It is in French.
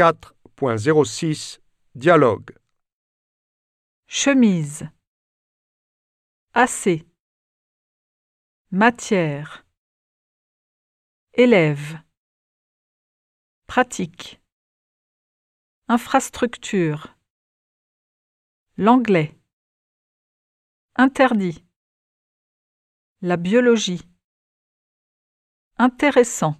4.06 Dialogue. Chemise, assez, matière, élève, pratique, infrastructure, l'anglais, interdit, la biologie, intéressant.